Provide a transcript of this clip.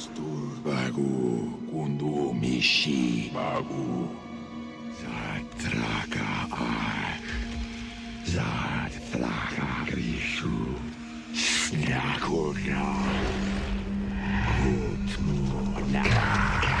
Gustur bagu kundu mishi bagu. Zatraka ash. Zatraka rishu. Snakuna. Kutmu Naka